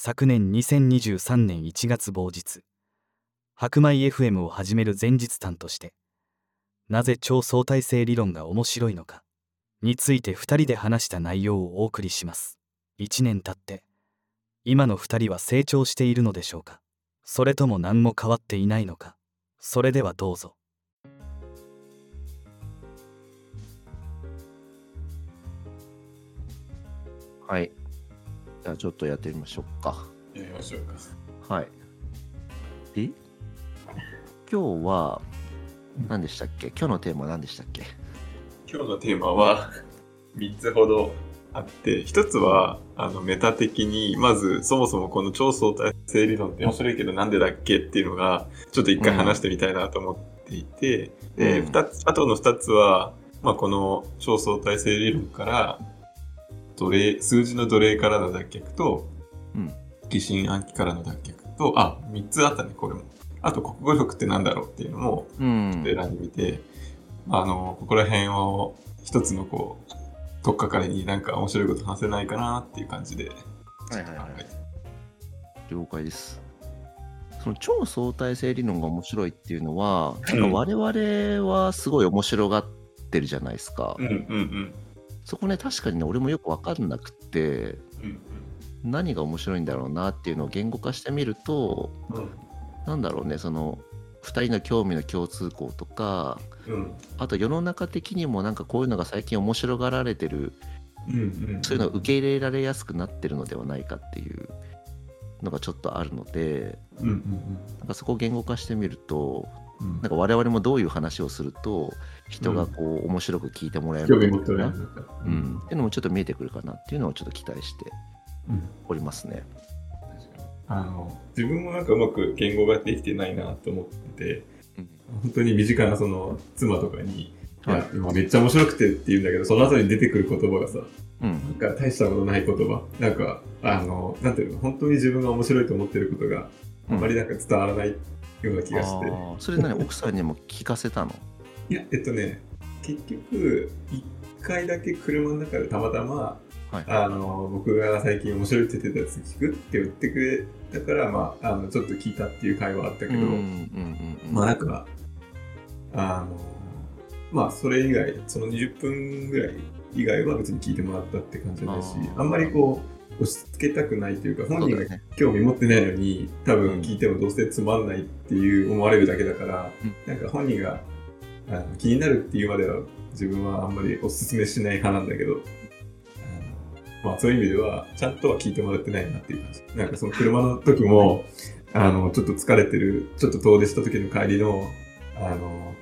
昨年2023年1月某日。白米 FM を始める前日譚としてなぜ超相対性理論が面白いのかについて2人で話した内容をお送りします。1年経って今の2人は成長しているのでしょうか。それとも何も変わっていないのか。それではどうぞ。はい。じゃあちょっとやってみましょうか。やりましょうか。はい。で、今日は何でしたっけ？今日のテーマは何でしたっけ？今日のテーマは3つほどあって、1つはあのメタ的に、まずそもそもこの超相対性理論って面白いけどなんでだっけっていうのが、ちょっと一回話してみたいなと思っていて、で、うん二つ、あとの2つは、まあ、この超相対性理論から、奴隷、数字の奴隷からの脱却と、うん。疑心暗鬼からの脱却と、あ、3つあったね、これも。あと、国語力ってなんだろうっていうのも、うん。選んでみて、あの、ここら辺を一つのこう、とっかかりになんか面白いこと話せないかなっていう感じで、はいはいはい了解です。その超相対性理論が面白いっていうのは、うんなんか我々はすごい面白がってるじゃないですか。うんうんうん。そこね、確かにね、俺もよく分かんなくて、何が面白いんだろうなっていうのを言語化してみると、うなんだろうね、その、2人の興味の共通項とか、あと世の中的にもなんかこういうのが最近面白がられてる、そういうのが受け入れられやすくなってるのではないかっていうのがちょっとあるので、なんかそこを言語化してみると、うん。なんか我々もどういう話をすると人がこう面白く聞いてもらえる興のか。うん、っていうのもちょっと見えてくるかなっていうのをちょっと期待してうん。おりますね。あの、自分もなんかうまく言語ができてないなと思ってて、うん。本当に身近なその妻とかに、いはい。や、今めっちゃ面白くてって言うんだけど、その後に出てくる言葉がさ、うん。なんか大したことない言葉。なんか、あの、なんていうの、本当に自分が面白いと思ってることがあまりなんか伝わらないような気がして。それ何？奥さんにも聞かせたの？いや、えっとね、結局、一回だけ車の中でたまたま、はい。あの、僕が最近面白いって言ってたやつ聞くって言ってくれたから、まあ、あの、ちょっと聞いたっていう会話あったけど、まあなんか、あの、まあそれ以外、その20分ぐらい以外は別に聞いてもらったって感じじゃないしあんまりこう、押し付けたくないというか、本人が興味持ってないのに、多分聞いてもどうせつまんないっていう思われるだけだから、うん。なんか本人があの気になるっていうまでは自分はあんまりお勧めしない派なんだけど、あのまあそういう意味では、ちゃんとは聞いてもらってないなっていう感じ。なんかその車の時も、あの、ちょっと疲れてる、ちょっと遠出した時の帰りの、あの、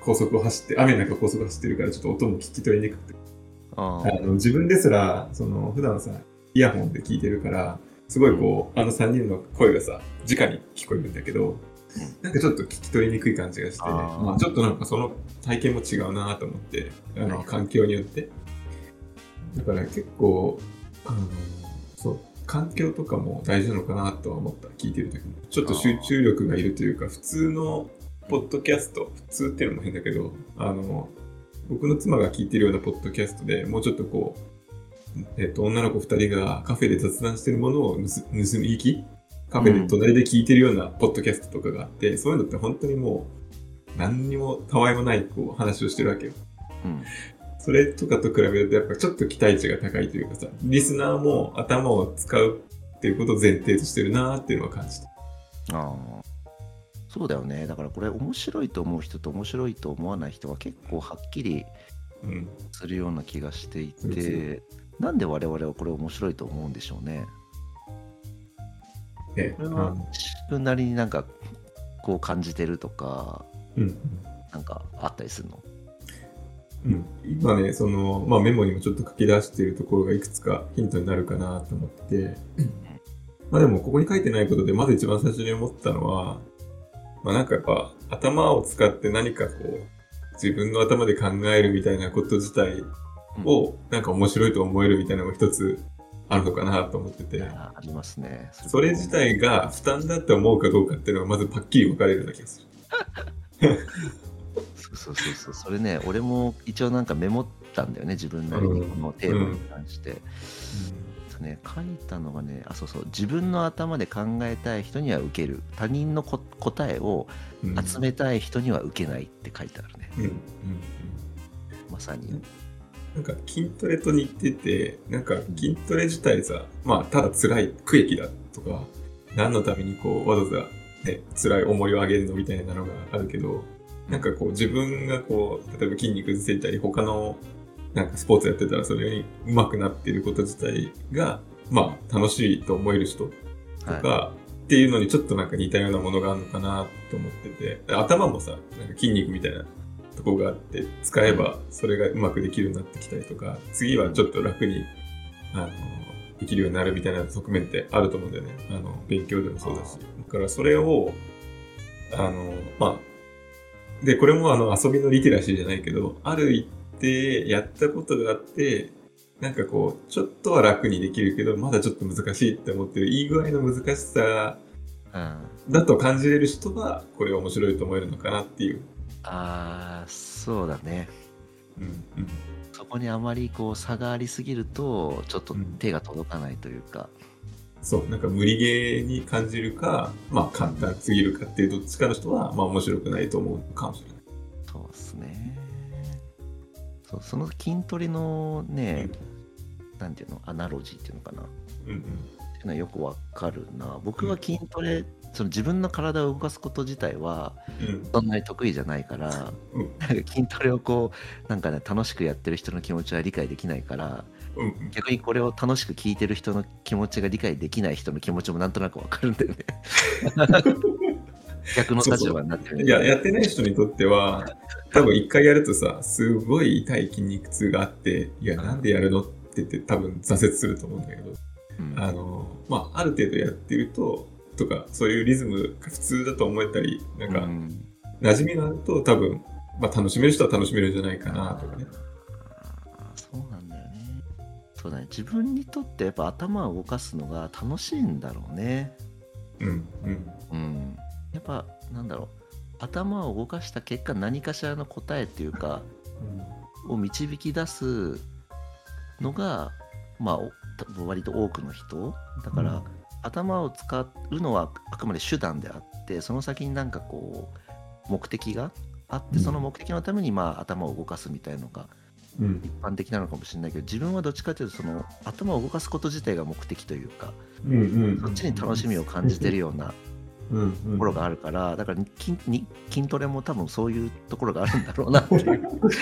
高速を走って、雨の中高速走ってるからちょっと音も聞き取りにくくて、ああの自分ですら、その、普段さ、イヤホンで聞いてるから、すごいこう、あの3人の声がさ、直に聞こえるんだけど、なんかちょっと聞き取りにくい感じがして、あーまあちょっとなんかその体験も違うなと思って、あの、はい環境によって。だから結構、あの、そう、環境とかも大事なのかなとは思った、聞いてる時に。ちょっと集中力がいるというか、普通のポッドキャスト、普通っていうのも変だけど、あの、僕の妻が聞いてるようなポッドキャストでもうちょっとこう、えっと、女の子二人がカフェで雑談してるものを盗盗み聞き？カフェで隣で聞いてるようなポッドキャストとかがあって、そういうのって本当にもう、何にもたわいもないこう話をしてるわけよ。うんそれとかと比べると、やっぱちょっと期待値が高いというかさ、リスナーも頭を使うっていうことを前提としてるなーっていうのは感じた。あーそうだよねだからこれ面白いと思う人と面白いと思わない人は結構はっきりうん。するような気がしていそうですてなんで我々はこれ面白いと思うんでしょうね。ね、これは自分なりになんかこう感じてるとかうん。なんかあったりするの？うん、今ね、その、まあ、メモにもちょっと書き出しているところがいくつかヒントになるかなと思って。て、まあでもここに書いてないことで、まず一番最初に思ったのは、まあなんかやっぱ頭を使って何かこう、自分の頭で考えるみたいなこと自体をなんか面白いと思えるみたいなのが一つあるのかなと思ってて、あありますね。それ。自体が負担だって思うかどうかっていうのがまずパッキリ分かれるような気がする。そうそうそうそう。それね俺も一応なんかメモったんだよね自分なりにこのテーマに関して、とね、書いたのがね、あ、そうそう、自分の頭で考えたい人には受ける。他人のこ答えをうん。集めたい人には受けないって書いてあるね。うん。うん。まさに。なんか筋トレと似てて、なんか筋トレ自体さ、まあただ辛い区域だとか、何のためにこうわざわざね、辛い重りを上げるのみたいなのがあるけど、なんかこう自分がこう、例えば筋肉つけたり、他のなんかスポーツやってたらそれに上手くなってること自体が、まあ楽しいと思える人とか、はっていうのにちょっとなんか似たようなものがあるのかなと思ってて、頭もさ、なんか筋肉みたいなとこがあって、使えばそれがうまくできるようになってきたりとか、次はちょっと楽に、あの、できるようになるみたいな側面ってあると思うんだよね。あの、勉強でもそうだし。だからそれを、あの、まあ、で、これもあの遊びのリテラシーじゃないけど、ある一定やったことがあって、なんかこう、ちょっとは楽にできるけど、まだちょっと難しいって思ってる、いい具合の難しさうん、だと感じれる人は、これ面白いと思えるのかなっていう。あーそうだね。うんうんそこにあまりこう差がありすぎると、ちょっと手が届かないというか。そう、なんか無理ゲーに感じるか、まあ簡単すぎるかっていうどっちかの人は、まあ面白くないと思うかもしれない。そうですね。そうその筋トレのね、なんていうの、アナロジーっていうのかな。うんうん。いうのはよくわかるな。僕は筋トレ、その自分の体を動かすこと自体はうん。そんなに得意じゃないから、うん。なんか筋トレをこうなんかね楽しくやってる人の気持ちは理解できないからうん。うん。逆にこれを楽しく聞いてる人の気持ちが理解できない人の気持ちもなんとなくわかるんだよね。逆の立場になってるいや、やってない人にとっては、多分一回やるとさ、すごい痛い筋肉痛があって、いや、なんでやるのって言って多分挫折すると思うんだけど、うんあの、まあ、ある程度やってると、とか、そういうリズムが普通だと思えたり、なんか、うん。馴染みがあると多分、まあ、楽しめる人は楽しめるんじゃないかなとかね。そうなんだよね。そうだね。自分にとってやっぱ頭を動かすのが楽しいんだろうね。うん、うん、うん。やっぱなんだろう。頭を動かした結果何かしらの答えっていうかを導き出すのがまあ割と多くの人だから、うん頭を使うのはあくまで手段であってその先になんかこう目的があってうんその目的のためにまあ頭を動かすみたいのがうん、一般的なのかもしれないけど自分はどっちかというとその頭を動かすこと自体が目的というかうん、うん。そっちに楽しみを感じてるような。ところがあるからだから筋に筋トレも多分そういうところがあるんだろうなってい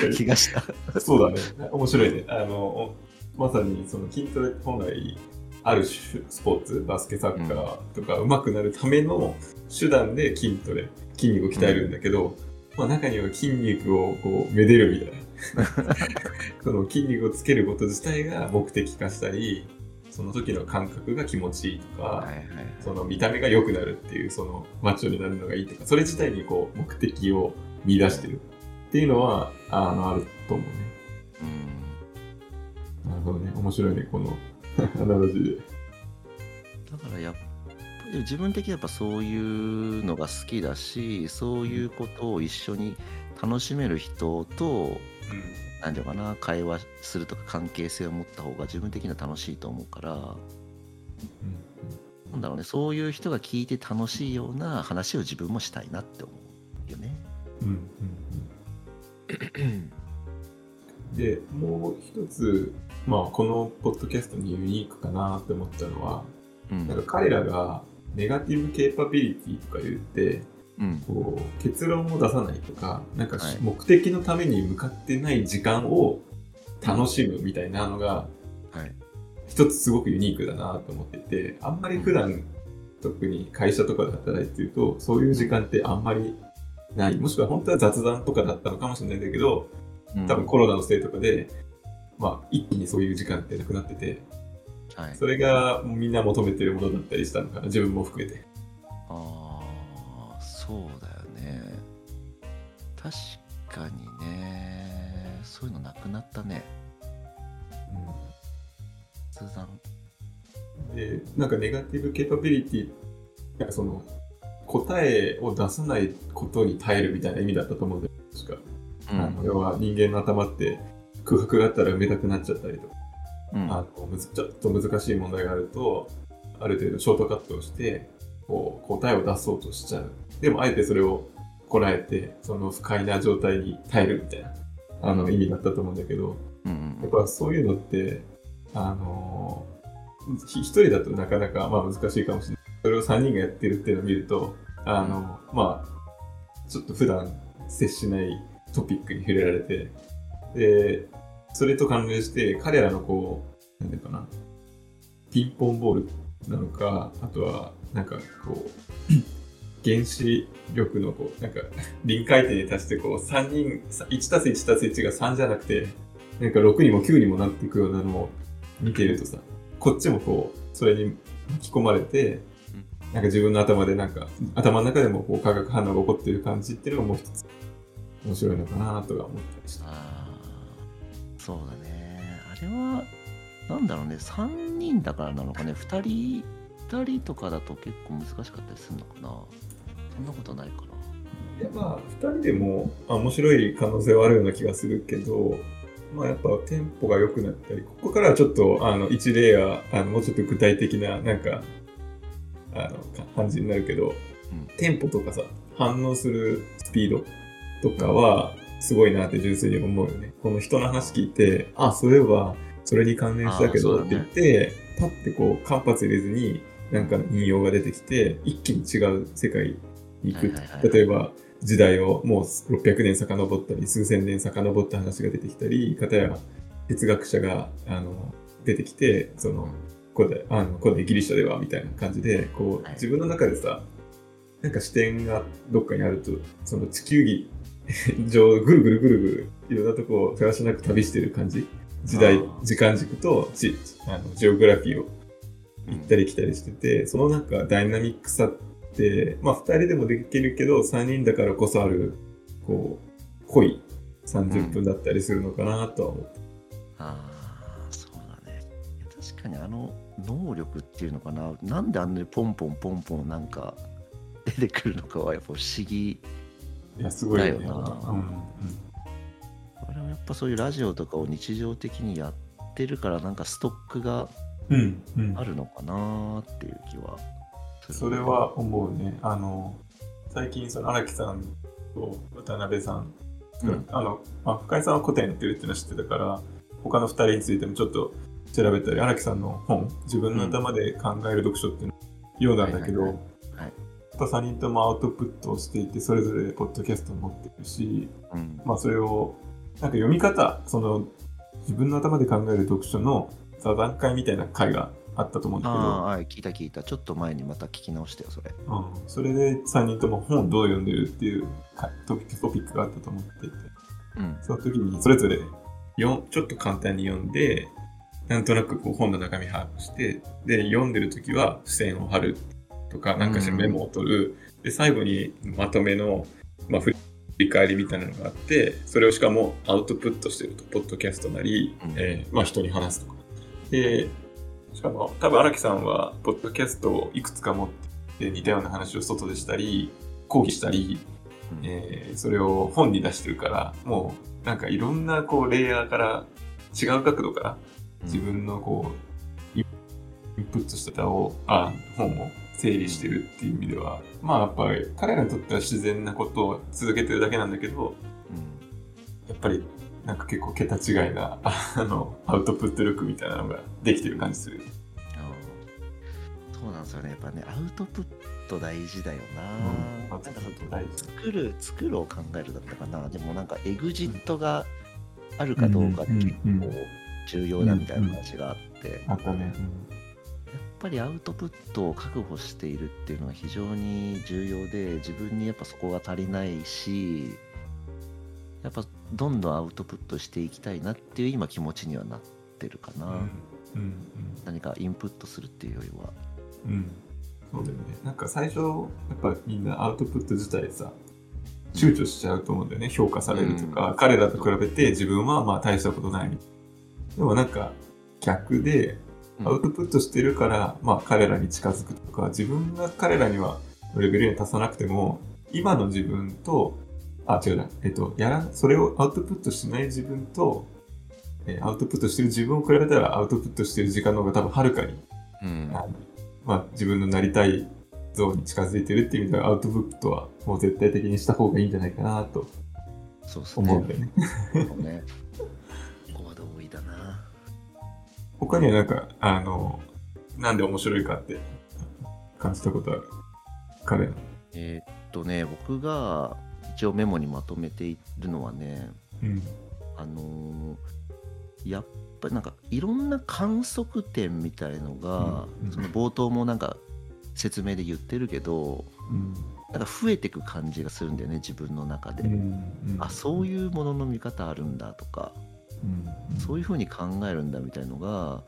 う気がした。そうだね。面白いね。あの、まさにその筋トレって本来、ある種スポーツ、バスケ、サッカーとか上手くなるための手段で筋トレ、筋肉を鍛えるんだけど、まあ中には筋肉をこう、めでるみたいな。その筋肉をつけること自体が目的化したり、その時の感覚が気持ちいいとか、はいはいその見た目が良くなるっていう、そのマッチョになるのがいいとか、それ自体にこう目的を見出してるっていうのは、あの、あると思うね。うんなるほどね。面白いね、この アナロジーで。だからやっぱり自分的にやっぱそういうのが好きだしそういうことを一緒に楽しめる人と何ていうのかな会話するとか関係性を持った方が自分的には楽しいと思うからなんだろうねそういう人が聞いて楽しいような話を自分もしたいなって思うよね。うんうんうん で、もう一つ、まあ、このポッドキャストにユニークかなって思ったのは、うん。なんか彼らがネガティブケーパビリティとか言って、うん。こう結論を出さないとか、なんかはい。目的のために向かってない時間を楽しむみたいなのが、はい。一つすごくユニークだなと思ってて、あんまり普段、特に会社とかで働いてると、そういう時間ってあんまりない。もしくは本当は雑談とかだったのかもしれないんだけど、うん。多分コロナのせいとかで、まあ、一気にそういう時間ってなくなってて、はい、それがみんな求めてるものだったりしたのかな、自分も含めて。ああそうだよね。確かにね。そういうのなくなったね。雑談。で、なんかネガティブケーパビリティ、なんかその、答えを出さないことに耐えるみたいな意味だったと思うんだよ、確か。うん。要は人間の頭って空白があったら埋めたくなっちゃったりとか。うん。あのむずちょっと難しい問題があるとある程度ショートカットをしてこう答えを出そうとしちゃう。でもあえてそれをこらえてその不快な状態に耐えるみたいなあの意味だったと思うんだけど。うんやっぱそういうのってあのひ一人だとなかなかまあ難しいかもしれない。それを3人がやってるっていうのを見るとあのまあちょっと普段接しないトピックに触れられて。でそれと関連して彼らのこうなんていうかな。ピンポンボールなのかあとはなんかこう 原子力のこうなんか臨界点に達してこう3人1たす1たす1が3じゃなくてなんか6にも9にもなっていくようなのを見てるとさこっちもこうそれに巻き込まれてなんか自分の頭でなんか頭の中でもこう化学反応が起こってる感じっていうのがもう一つ面白いのかなとか思ったりした。そうだね。あれはなんだろうね。3人だからなのかね。2人2人とかだと結構難しかったりするのかな。そんなことないかないやまあ2人でもあ面白い可能性はあるような気がするけど、まあ、やっぱテンポが良くなったりここからはちょっとあの1レイヤーあのもうちょっと具体的ななんかあのか感じになるけど、うん。テンポとかさ反応するスピードとかはすごいなって純粋に思うよね。この人の話聞いてあそういえばそれに関連したけどって言って、パッてこう間髪入れずになんか引用が出てきて一気に違う世界に行く、はいはいはい例えば時代をもう600年遡ったり数千年遡った話が出てきたり片や哲学者があの出てきてその古代あの古代ギリシャではみたいな感じでこう、はい。自分の中でさなんか視点がどっかにあるとその地球儀 上ぐるぐるぐるぐるいろんなとこをせわしなく旅してる感じ。時代時間軸と地あのジオグラフィーを行ったり来たりしてて、そのなんかダイナミックさって、まあ2人でもできるけど、3人だからこそある、こう、濃い30分だったりするのかなとは思って。ああそうだね。確かにあの能力っていうのかな。なんであんなにポンポンポンポンなんか出てくるのかはやっぱ不思議いや、すごいよね。だよなうんうんこれはやっぱそういうラジオとかを日常的にやってるからなんかストックがうんうんあるのかなっていう気はするそれは思うね。あの、最近、その荒木さんと渡辺さん、うんあの、まあ、深井さんは古典やってるっていうのは知ってたから、他の2人についてもちょっと調べたり、荒木さんの本、自分の頭で考える読書っていうのを読んだんだけど、はいはいはいやっぱ3人ともアウトプットをしていて、それぞれポッドキャストを持ってるし、うん。まあそれを、なんか読み方、その自分の頭で考える読書の座談会みたいな回があったと思うんだけど、ああはい聞いた聞いた。ちょっと前にまた聞き直したよそれ。うん、それで3人とも本をどう読んでるっていうかトピックトピックがあったと思っていて、うん。その時にそれぞれよちょっと簡単に読んで、なんとなくこう本の中身把握して、で、読んでる時は付箋を貼るとか、なんかしらメモを取る、で、最後にまとめの、まあ、振り返りみたいなのがあって、それをしかもアウトプットしてると、ポッドキャストなり、うん。えーまあ人に話すとか。で、しかも多分荒木さんは、ポッドキャストをいくつか持って似たような話を外でしたり、講義したり、うん。えーそれを本に出してるからもうなんかいろんなこうレイヤーから違う角度から自分のこうインプットした歌をあ本を整理してるっていう意味ではまあやっぱり彼らにとっては自然なことを続けてるだけなんだけどやっぱりなんか結構桁違いなあのアウトプット力みたいなのができてる感じする。そうなんですよね。やっぱねアウトプット大事だよな、うん。なんか作る作るを考えるだったかな。でもなんかエグジットがあるかどうかって結うんうん構重要だみたいな話があって、あったね。やっぱりアウトプットを確保しているっていうのは非常に重要で自分にやっぱそこが足りないしやっぱどんどんアウトプットしていきたいなっていう今気持ちにはなってるかな、うんうん何かインプットするっていうよりはうん、そうだよね。なんか最初、やっぱみんなアウトプット自体さ、躊躇しちゃうと思うんだよね。評価されるとか、うん彼らと比べて自分はまあ大したことない。でもなんか逆で、アウトプットしてるから、まあ彼らに近づくとか、自分が彼らにはレベルに達さなくても、今の自分と、あ、違うな、えっと、やら、それをアウトプットしない自分と、えーアウトプットしてる自分を比べたらアウトプットしてる時間の方が多分はるかに、うん。まあ、自分のなりたい像に近づいてるっていう意味ではアウトプットはもう絶対的にした方がいいんじゃないかなと思うんだよね。そうね他にはなんか、あの、なんで面白いかって感じたことある？彼の。えーっとね僕が一応メモにまとめているのはねうん。あのーやっぱりなんかいろんな観測点みたいのが、うんうんその冒頭もなんか説明で言ってるけどうん。なんか増えてく感じがするんだよね自分の中で、うん。あそういうものの見方あるんだとかうん。そういうふうに考えるんだみたいのが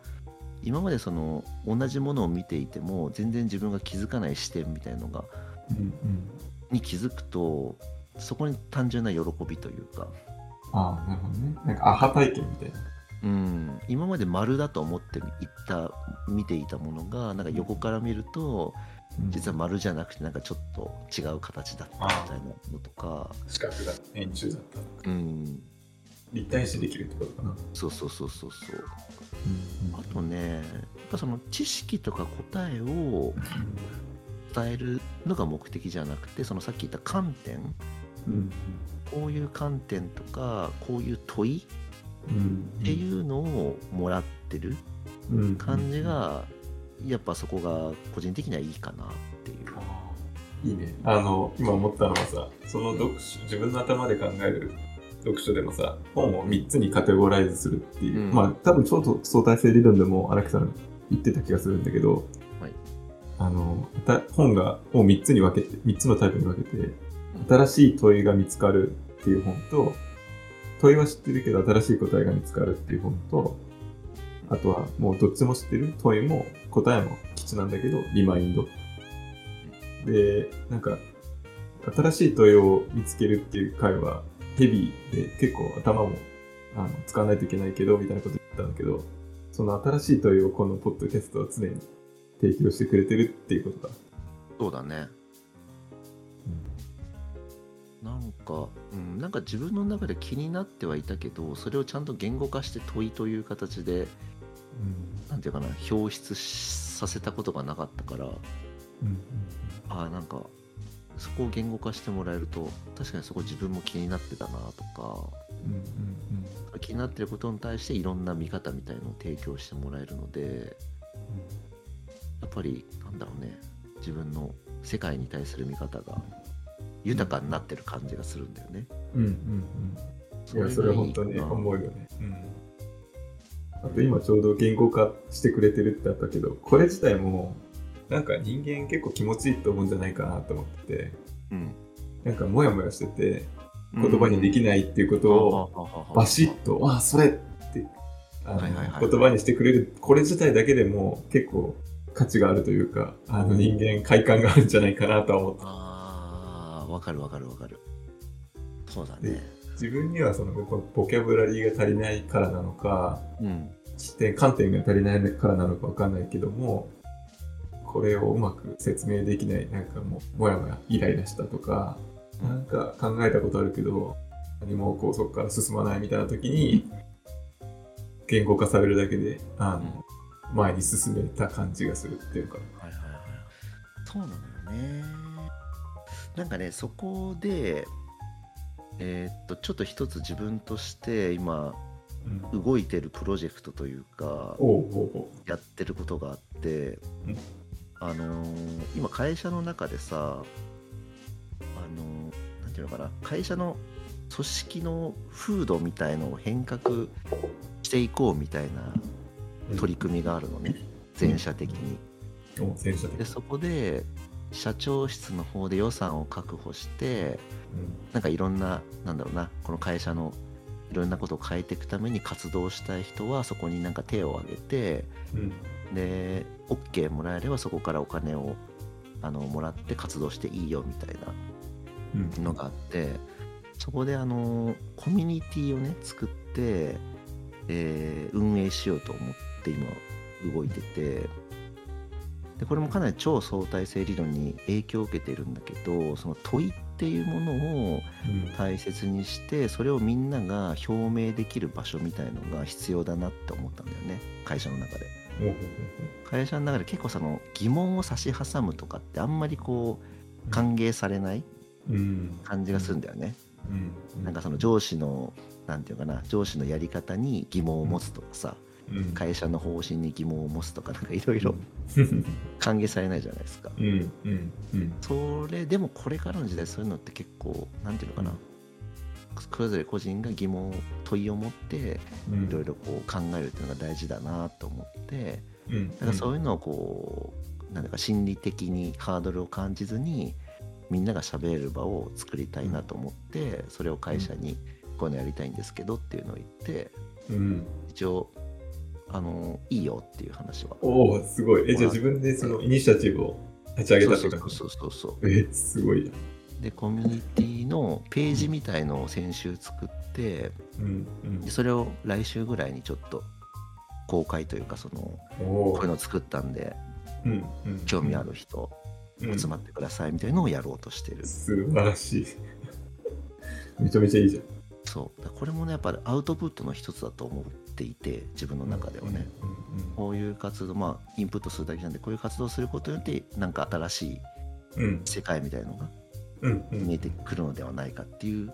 今までその同じものを見ていても全然自分が気づかない視点みたいのがうん。うん。に気づくとそこに単純な喜びというか、ああ、なるほどね。なんかアハ体験みたいな。うん、今まで丸だと思っていった見ていたものがなんか横から見るとうん実は丸じゃなくてなんかちょっと違う形だったみたいなのとか、四角だった。円柱だった。うん、立体視できるってことかな。そうそうそうそうそううんあとねやっぱその知識とか答えを伝えるのが目的じゃなくてそのさっき言った観点うん。こういう観点とかこういう問いうん。っていうのをもらってるうん感じがやっぱそこが個人的にはいいかなっていう。いいね。あの、今思ったのはさ、その読書、自分の頭で考える読書でもさ、本を3つにカテゴライズするっていう、うんまあ多分ちょうど相対性理論でも荒木さん言ってた気がするんだけど、はいあの、た本が、を3つに分けて、3つのタイプに分けて、新しい問いが見つかるっていう本と、問いは知ってるけど新しい答えが見つかるっていう本と、あとはもうどっちも知ってる問いも答えも基地なんだけど、リマインド。で、なんか、新しい問いを見つけるっていう回はヘビーで結構頭もあの使わないといけないけど、みたいなこと言ったんだけど、その新しい問いをこのポッドキャストは常に提供してくれてるっていうことだ。そうだね。なんか、うん、なんか自分の中で気になってはいたけど、それをちゃんと言語化して問いという形で、なんていうかな、表出させたことがなかったから、うん。ああ、なんか、そこを言語化してもらえると、確かにそこ自分も気になってたなとか、うん。うん。うん。気になってることに対していろんな見方みたいのを提供してもらえるので、やっぱり、なんだろうね、自分の世界に対する見方が豊かになってる感じがするんだよね。うん。うん。うん。いや、それは本当に思うよね。うん。あと今ちょうど言語化してくれてるってあったけど、これ自体も、なんか人間結構気持ちいいと思うんじゃないかなと思ってて、うん。なんかモヤモヤしてて、言葉にできないっていうことを、をバシッと、あ、それって、あのはいはいはい。言葉にしてくれる、これ自体だけでも結構価値があるというか、あの人間快感があるんじゃないかなとは思って、ああ、わかるわかるわかる。そうだね。自分にはそのボボキャブラリーが足りないからなのか、うん。視点、観点が足りないからなのかわかんないけども、これをうまく説明できない、なんかもう、もやもやイライラしたとか、なんか考えたことあるけど、何もこうそこから進まないみたいな時に、言語化されるだけで、あの、前に進めた感じがするっていうか。はいはいはい。そうなのよね。なんかね、そこで、えーっと、ちょっと一つ自分として今、うん、動いてるプロジェクトというか、やってることがあってうん、あのー今会社の中でさ、あのーなんていうのかな、会社の組織の風土みたいのを変革していこうみたいな取り組みがあるのね、全社的に。で、そこで、社長室の方で予算を確保して、うん。なんかいろんな、なんだろうな、この会社のいろんなことを変えていくために活動したい人は、そこになんか手を挙げて、うん。で OK もらえればそこからお金をあのもらって活動していいよみたいうん。なのがあってそこであのコミュニティをね作って、えー運営しようと思って今動いててでこれもかなり超相対性理論に影響を受けてるんだけどその問いっていうものをうん大切にしてそれをみんなが表明できる場所みたいのが必要だなって思ったんだよね。会社の中で。会社の中で結構その疑問を差し挟むとかってあんまりこう歓迎されない感じがするんだよね、うん。なんかその上司のなんていうかな上司のやり方に疑問を持つとかさ、うん会社の方針に疑問を持つとかなんかいろいろ歓迎されないじゃないですか、うんうんうん。それでもこれからの時代そういうのって結構なんていうのかな、うんそれぞれ個人が疑問問いを持ってうん。いろいろこう考えるっていうのが大事だなと思ってうんだからそういうのをこうなんだか心理的にハードルを感じずにみんなが喋れる場を作りたいなと思ってそれを会社にこういうのやりたいんですけどっていうのを言ってうん。一応あのいいよっていう話は。おおすごい。えじゃあ自分でそのイニシアチブを立ち上げたって感じ？そうそうそうそう。えすごいなでコミュニティのページみたいのを先週作ってうんうん。でそれを来週ぐらいにちょっと公開というかそのこういうのを作ったんでうんうん。興味ある人うん。集まってくださいみたいのをやろうとしてる、素晴らしい。めちゃめちゃいいじゃん。そう。これもねやっぱりアウトプットの一つだと思っていて自分の中ではね、こういう活動まあインプットするだけなんでこういう活動をすることによってなんか新しい世界みたいのが見えてくるのではないかっていう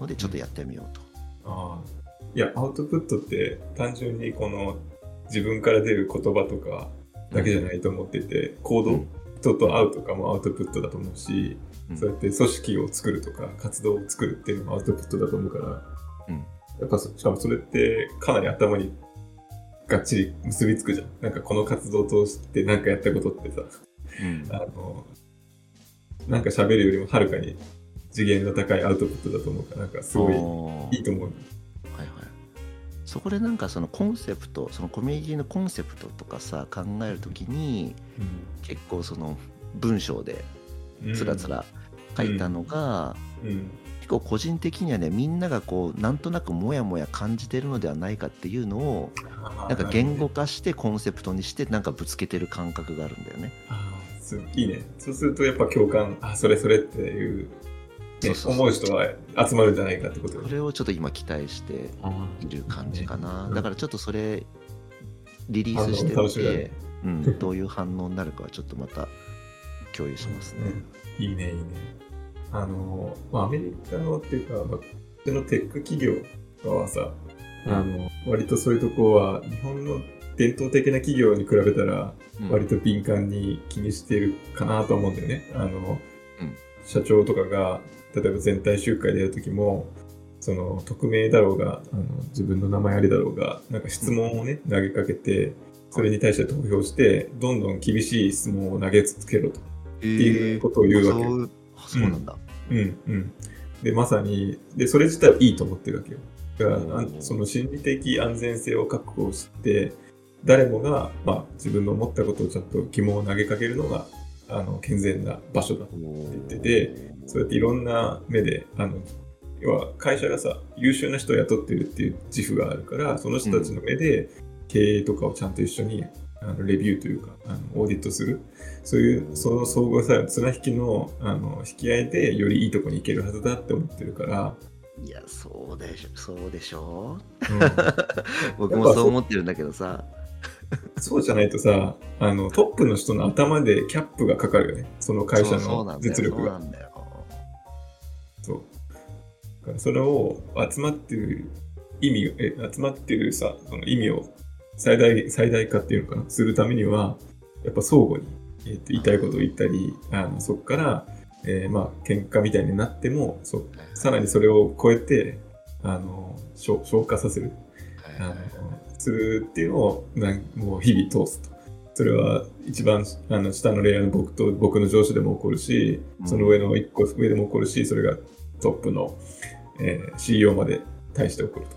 のでちょっとやってみようと、ああ。いやアウトプットって単純にこの自分から出る言葉とかだけじゃないと思ってて、行動、うん人と会うとかもアウトプットだと思うし、うん。そうやって組織を作るとか活動を作るっていうのもアウトプットだと思うからうんやっぱそしかもそれってかなり頭にがっちり結びつくじゃん。なんかこの活動を通して何かやったことってさ。うん。あのなんか喋るよりもはるかに次元の高いアウトプットだと思うからなんかすごいいいと思う。はいはい。そこでなんかそのコンセプトそのコミュニティのコンセプトとかさ考えるときに結構その文章でうんつらつら書いたのが、うん結構個人的にはねみんながこうなんとなくモヤモヤ感じてるのではないかっていうのをなんか言語化してコンセプトにしてなんかぶつけてる感覚があるんだよね。あいいね。そうするとやっぱ共感あそれそれっていう、ねそう思う人は集まるんじゃないかってことそれをちょっと今期待している感じかな。だからちょっとそれリリースしてみて、うん、どういう反応になるかはちょっとまた共有しますね。いいねいいねあの、まあ、アメリカのっていうか、まあ、こっちのテック企業とかはさ、あの割とそういうとこは日本の伝統的な企業に比べたらうん。割と敏感に気にしてるかなと思うんだよね。あの、うん。社長とかが例えば全体集会でやるときもその匿名だろうがあの自分の名前ありだろうがなんか質問をね投げかけてそれに対して投票してどんどん厳しい質問を投げつけろと。っていうことを言うわけあそうなんだ。うんうん。で、まさに、で、それ自体はいいと思ってるわけよ。だから、その心理的安全性を確保して、誰もが、まあ、自分の思ったことをちゃんと疑問を投げかけるのが、あの、健全な場所だと。言っててそうやっていろんな目で、あの、要は会社がさ、優秀な人を雇ってるっていう自負があるから、その人たちの目で経営とかをちゃんと一緒にあのレビューというか、あのオーディットする。そういう、その総合さ、綱引きのあの引き合いでよりいいとこに行けるはずだって思ってるから、いやそうでしょそうでしょ？うん 僕もそう思ってるんだけどさ。そうじゃないとさ、あのトップの人の頭でキャップがかかるよね。その会社の実力が。そうなんだよ。そう。だからそれを集まってる意味を、え、集まってるさ、その意味を最大、最大化っていうのかな、するためには、やっぱ相互に、えーと言いたいことを言ったり、あのそこから、えーまあ、喧嘩みたいになっても、そうさらにそれを超えて、あの、消消化させる、あの、するっていうのを、なんもう日々通すと。それは一番あの下のレイヤーの僕と僕の上司でも起こるし、その上の一個上でも起こるし、それがトップの、えー CEO まで対して起こると。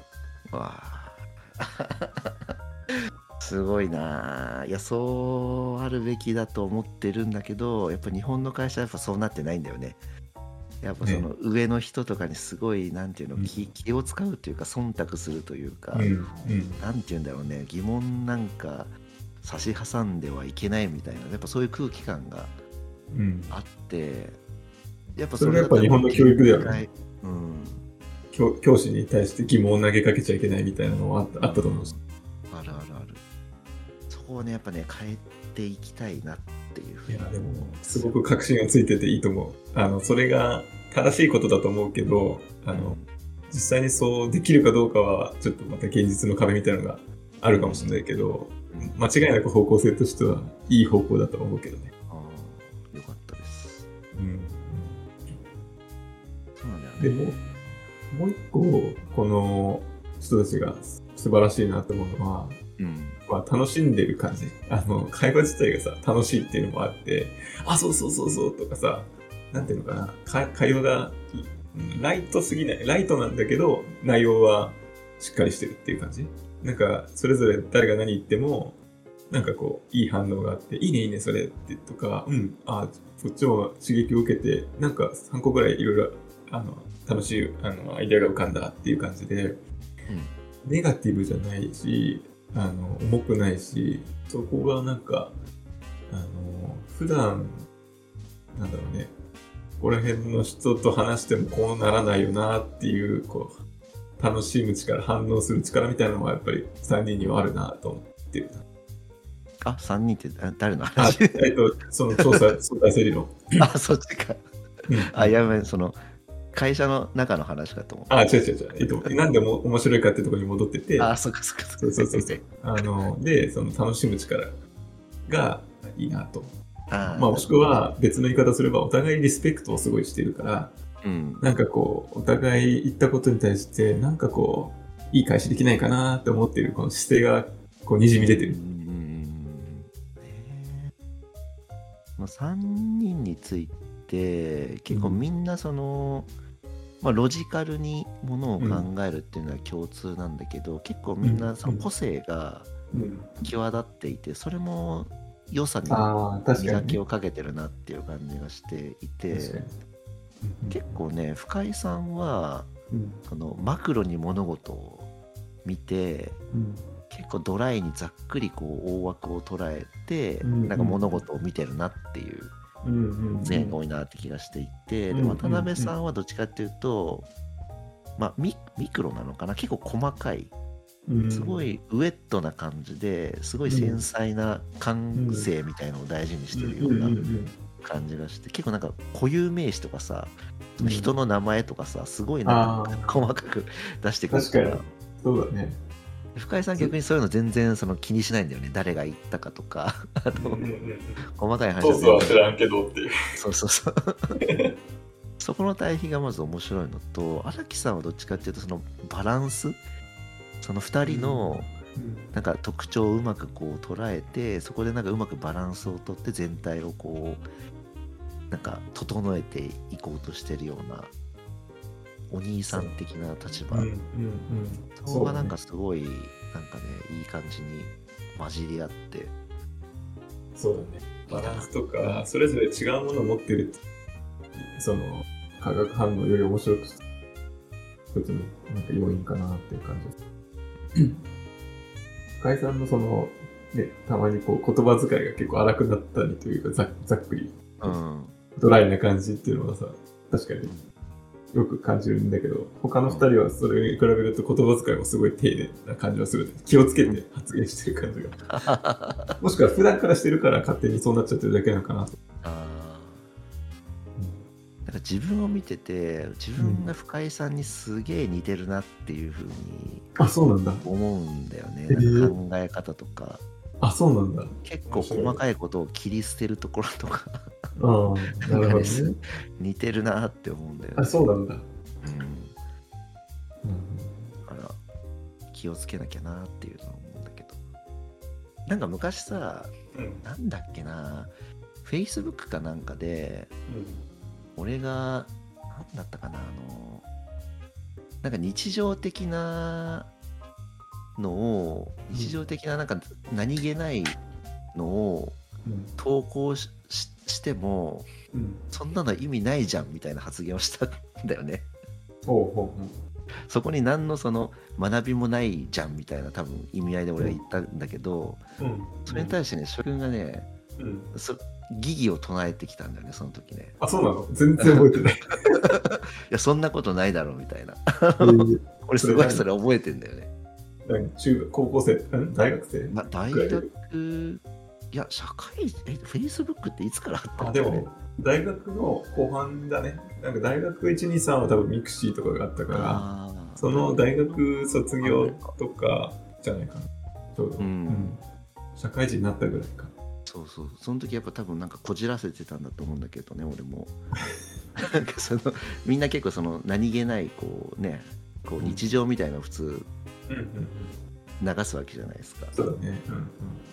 すごいな。あいやそうあるべきだと思ってるんだけどやっぱ日本の会社はやっぱそうなってないんだよね。やっぱその上の人とかにすごいなんていうのうん。気気を使うというか忖度するというか、うんうんなんていうんだろうね。疑問なんか差し挟んではいけないみたいなやっぱそういう空気感がうん。あってやっぱそれがやっぱ日本の教育だよねうん。教教師に対して疑問を投げかけちゃいけないみたいなのはあったと思うし。あるあるあるそこをねやっぱね変えていきたいなっていうふうにいや、でも、すごく確信がついてていいと思う。あの、それが正しいことだと思うけど、あの、実際にそうできるかどうかは、ちょっとまた現実の壁みたいなのがあるかもしれないけど、間違いなく方向性としてはいい方向だと思うけどね。ああよかったですうん。そうなんだよねでも、もう一個、この人たちが素晴らしいなと思うのは、うんまあ、楽しんでる感じ。あの、会話自体がさ、楽しいっていうのもあって、あ、そうそうそうそうとかさ、なんていうのかな、か会話が、うんライトすぎない。ライトなんだけど、内容はしっかりしてるっていう感じ。なんか、それぞれ誰が何言っても、なんかこう、いい反応があって、いいね、いいね、それってとか、うん、あ、こっちも刺激を受けて、なんか3個ぐらいいろいろ、あの、楽しい、あの、アイデアが浮かんだっていう感じで、ネガティブじゃないし、あの、重くないし、そこがなんか、あの、普段、なんだろうね、ここら辺の人と話してもこうならないよなっていう、こう、楽しむ力、反応する力みたいなのはやっぱり3人にはあるなと思ってる。あ3人ってあ誰のあ話えっと、その調査、相対性理論。あそっちかうんあやめその会社の中の話かと思ったあ、違う違う違う。えっと、なんでも面白いかってところに戻ってて、あそっかそっか。そうそうそうそう。あの、で、その楽しむ力がいいなと。あまあ、もしくは別の言い方すれば、お互いリスペクトをすごいしてるから、うん。なんかこう、お互い言ったことに対して、なんかこう、いい返しできないかなって思っている、この姿勢が、こう、にじみ出てる。まあ、3人について結構みんなその、まあ、ロジカルにものを考えるっていうのは共通なんだけど、結構みんなその個性がうん、際立っていてそれも良さに磨きをかけてるなっていう感じがしていて確かに。結構ね深井さんはうん。そのマクロに物事を見てうん。結構ドライにざっくりこう大枠を捉えて、うん。なんか物事を見てるなっていううんうん前が多いなって気がしていて、うんで渡辺さんはどっちかっていうと、まあミミクロなのかな？結構細かいうん。すごいウェットな感じですごい繊細な感性みたいのを大事にしてるような感じがして結構なんか固有名詞とかさうん。人の名前とかさすごいなんか細かく出してくる確かに。そうだね。深井さん逆にそういうの全然その気にしないんだよね。誰が言ったかとか。あの細かい話ソースは知らんけどっていう。そうそうそう。そこの対比がまず面白いのと荒木さんはどっちかっていうとそのバランス？その2人のなんか特徴をうまくこう捉えてそこでなんかうまくバランスをとって全体をこうなんか整えていこうとしてるようなお兄さん的な立場、うんうんうんそこがなんかすごいなんかねいい感じに混じり合ってそうだね。バランスとか、それぞれ違うものを持ってる。その、化学反応より面白くする一つのなんか要因かなっていう感じです。深井さんのその、ね、たまにこう言葉遣いが結構荒くなったりというか、ざざっくり、うんドライな感じっていうのはさ、確かによく感じるんだけど、他の二人はそれに比べると言葉遣いもすごい丁寧な感じはする。気をつけて発言してる感じが。もしくは普段からしてるから勝手にそうなっちゃってるだけなのかなと。なんか自分を見てて自分が深井さんにすげえ似てるなっていうふうにあ、そうなんだ。思うんだよね、考え方とかあ、そうなんだ。結構細かいことを切り捨てるところとかああ、なるほどね。似てるなって思うんだよねあ、そうなんだ。うんだから気をつけなきゃなっていうのを思うんだけどなんか昔さうん。なんだっけな Facebook かなんかで俺が何だったかなあのなんか日常的なのをうん日常的ななんか何気ないのをうん。投稿しししてもうん。そんなの意味ないじゃんみたいな発言をしたんだよね。ほうほうほそこに何のその学びもないじゃんみたいな多分意味合いで俺は言ったんだけど、うん。それに対してね諸君がねうん。そ疑義を唱えてきたんだよねその時ね。あ、そうなの？全然覚えてない。いやそんなことないだろうみたいな。えー。俺すごいそれ覚えてんだよね、何？中学、高校生、ん？大学生？ま、大学いや社会えフェイスブックっていつからあったでも、大学の後半だね。なんか大学1、2、3は多分ミクシーとかがあったから、その大学卒業とかじゃないかな。ちょうど。うん社会人になったぐらいか。そうそうその時やっぱ多分なんかこじらせてたんだと思うんだけどね俺も なんかそのみんな結構その何気ないこうねこう日常みたいなの普通うんうんうん。流すわけじゃないですか。そうだね。うんうん。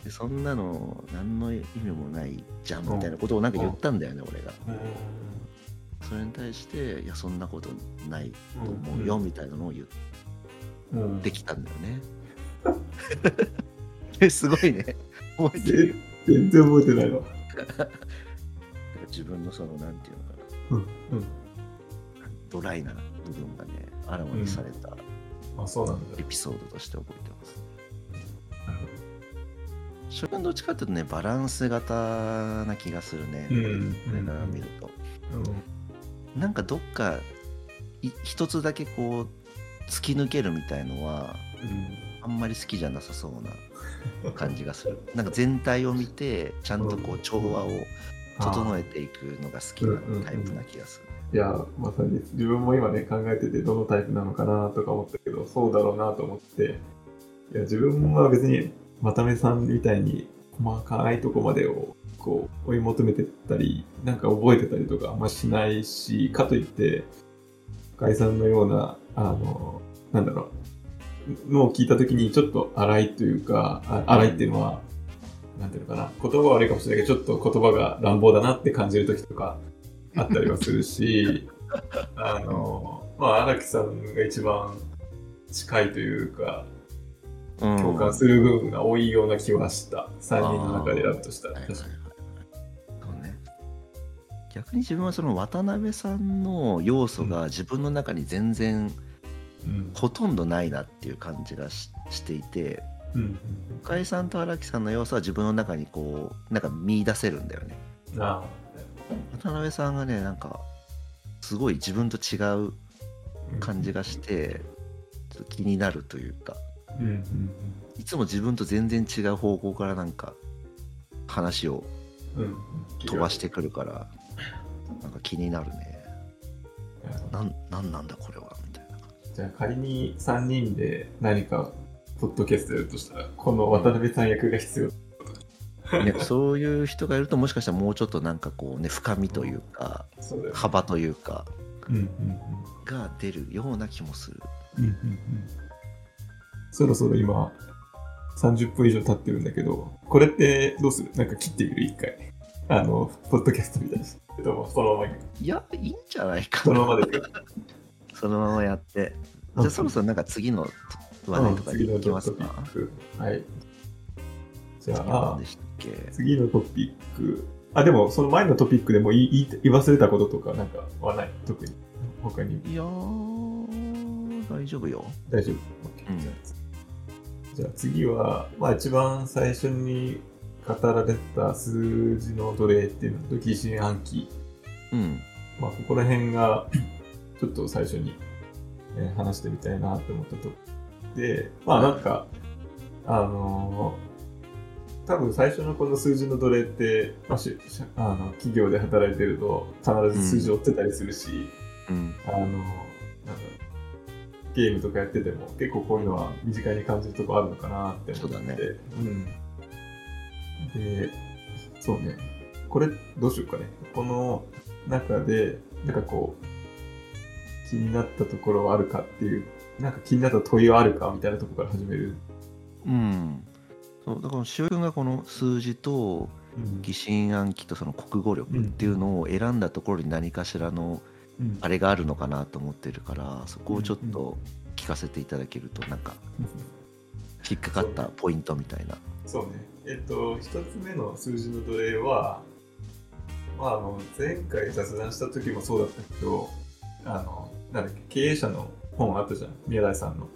でそんなの何の意味もないじゃんみたいなことをなんか言ったんだよね俺が。それに対していやそんなことないと思うよみたいなのを言っうんうんてきたんだよね。え すごいね。覚えてる？よ全然覚えてないわ。自分のそのなんていうのかな。うんうん。ドライな部分がねあらわにされたあ、そうなんだエ。ピソードとして覚えてます。なる諸君どっちかっていうとねバランス型な気がするね。うん。こ見ると。うんなんかどっかい一つだけこう突き抜けるみたいのはあんまり好きじゃなさそうな 感じがする。なんか全体を見てちゃんとこう調和を整えていくのが好きなタイプな気がする。いや、まさに自分も今ね、考えててどのタイプなのかなとか思ったけど、そうだろうなと思って、いや、自分は別に渡辺さんみたいに細かいとこまでをこう追い求めてたり、なんか覚えてたりとかあんましないし、かといって、深井さんのような、あの、なんだろう、のを聞いたときにちょっと荒いというか、荒いっていうのは、なんていうのかな、言葉は悪いかもしれないけど、ちょっと言葉が乱暴だなって感じるときとかあったりはするし、あの、まあ、荒木さんが一番近いというか、うん共感する部分が多いような気はした。3人の中で選ぶとしたら。確かそうね逆に自分はその渡辺さんの要素が自分の中に全然。ほとんどないなっていう感じがししていてうん。深井さんと荒木さんの要素は自分の中にこうなんか見出せるんだよねうん。あ渡辺さんがねなんかすごい自分と違うあ。感じがしてちょっと気になるというかうん。うん。いつも自分と全然違う方向からなんか話をうん。うん。飛ばしてくるからなんか気になるねなんなんなんだこれはみたいなじゃあ仮に3人で何かポッドキャストやるとしたら、この渡辺さん役が必要。ね、そういう人がいるともしかしたらもうちょっとなんかこうね深みというかそうだよね。幅というかうんうんが出るような気もするうん。うんうんうん。そろそろ今、30分以上経ってるんだけど、これってどうする？なんか切ってみる？一回。あの、ポッドキャストみたいにして。でもそのまま。いやいいんじゃないかそのなままで。そのままやってじゃあそろそろなんか次の話題とかに行きますか？はい。じゃ次あ何、でしたっけ次のトピック。あ、でも、その前のトピックでも言い言い忘れたこととか、なんかはない？特に。他に。いやー大丈夫よ大丈夫。じゃあじゃあ次は、まあ一番最初に語られた数字の奴隷っていうのと疑心暗鬼。うんまあここら辺がちょっと最初に、えー話してみたいなって思ったとこで、まあなんか、あのー多分最初のこの数字の奴隷って、まあ、ししあの企業で働いてると必ず数字追ってたりするし、うんあの、なんだゲームとかやってても結構こういうのは身近に感じるとこあるのかなって思って。そうだねうん。で、そうね。これどうしようかね。この中で、なんかこう、気になったところはあるかっていう、なんか気になった問いはあるかみたいなところから始める。うんそうだから塩君がこの数字とうん。疑心暗鬼とその国語力っていうのを選んだところに何かしらのうん。あれがあるのかなと思ってるからそこをちょっと聞かせていただけるとなんか引っかかったポイントみたいな。そうね。えっと、一つ目の数字の奴隷は、まあ、あの、前回雑談した時もそうだったけど、あの、なんだっけ、経営者の本あったじゃん。宮台さんの。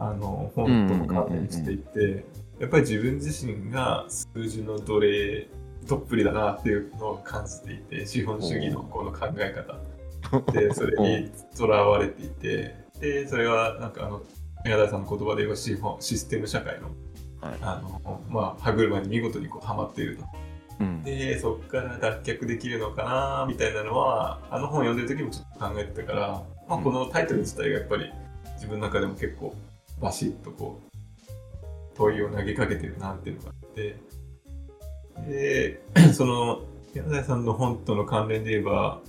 あの本とも関連していてやっぱり自分自身が数字の奴隷どっぷりだなっていうのを感じていて資本主義のこの考え方でそれにとらわれていてでそれはなんかあの宮台さんの言葉で言えば資本システム社会の,、はい。あのまあ、歯車に見事にこうはまっていると。うん。でそこから脱却できるのかなみたいなのはあの本読んでる時もちょっと考えてたから、まあ、うんこのタイトル自体がやっぱり自分の中でも結構バシッとこう問いを投げかけてるなっていうのがあって。で その柳田さんの本との関連で言えば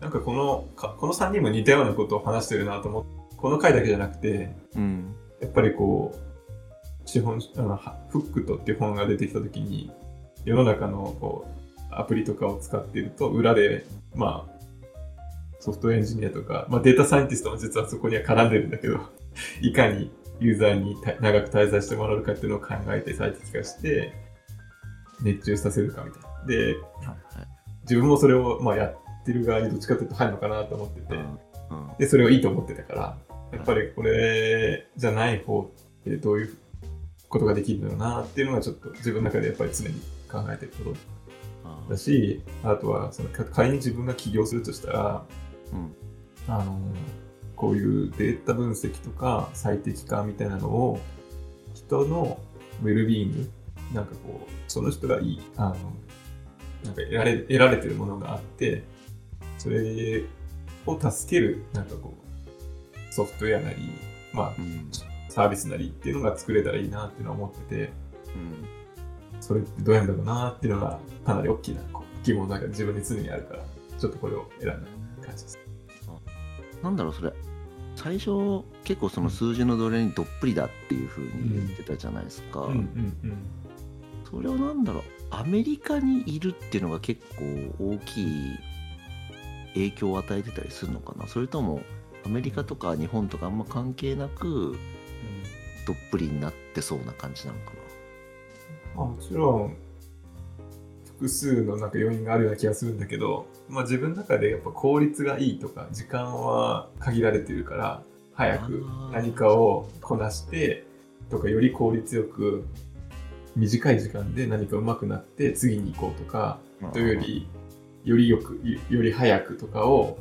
なんかこのかこの3人も似たようなことを話してるなと思ってこの回だけじゃなくてうんやっぱりこう、資本、あの、フックトっていう本が出てきたときに、世の中のこう、アプリとかを使っていると、裏で、まあ、ソフトエンジニアとか、まあデータサイエンティストも実はそこには絡んでるんだけど、いかにユーザーにた長く滞在してもらうかっていうのを考えて最適化して、熱中させるかみたいな。で、はい自分もそれを、まあ、やってる側にどっちかというと入るのかなと思ってて、うんで、それをいいと思ってたから、やっぱりこれじゃない方ってどういうことができるんだろうなっていうのがちょっと自分の中でやっぱり常に考えてることあだし、あとはそのか仮に自分が起業するとしたら、うん。あの、こういうデータ分析とか最適化みたいなのを人のウェルビーイング、なんかこう、その人がいい、あの、なんか得られ得られてるものがあって、それを助ける、なんかこう、ソフトウェアなり、まあう、ん。サービスなりっていうのが作れたらいいなっていうのは思ってて、うん。それってどうやるんだろうなっていうのがかなり大きな疑問なんか自分に常にあるから、ちょっとこれを選んだ感じです。なんだろうそれ最初結構その数字の奴隷にどっぷりだっていう風に言ってたじゃないですか、うんうんそれをなんだろうアメリカにいるっていうのが結構大きい影響を与えてたりするのかな。それともアメリカとか日本とかあんま関係なくどっぷりになってそうな感じなのかまあ、もちろん複数のなんか要因があるような気がするんだけど、まあ、自分の中でやっぱ効率がいいとか時間は限られてるから早く何かをこなしてとかより効率よく短い時間で何か上手くなって次に行こうとかなというよりよりよくよより早くとかを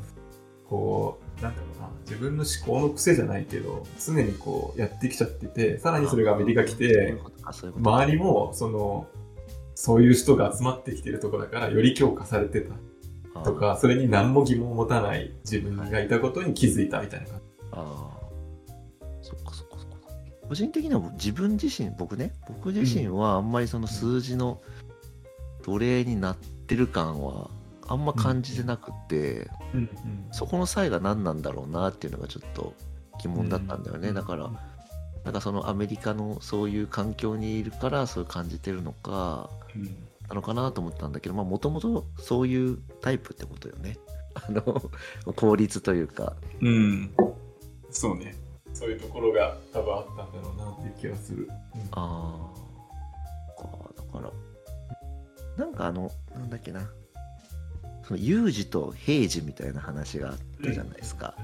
こうなんだろうな自分の思考の癖じゃないけど常にこうやってきちゃっててさらにそれがアメリカ来て周りもそのそういう人が集まってきてるところだからより強化されてた。とかそれに何も疑問を持たない自分がいたことに気づいたみたいな。感じ。ああそっかそっかそっか。個人的には自分自身僕ね。僕自身はあんまりその数字の奴隷になってる感はあんま感じてなくて、うん。そこの際が何なんだろうなっていうのがちょっと疑問だったんだよね、だからなんかそのアメリカのそういう環境にいるからそう感じてるのかうんなのかなと思ったんだけどもともとそういうタイプってことよね。あの効率というか。うん、そうね。そういうところが多分あったんだろうなっていう気がする。ああだからなんかあのなんだっけな。その有事と平時みたいな話があったじゃないですか、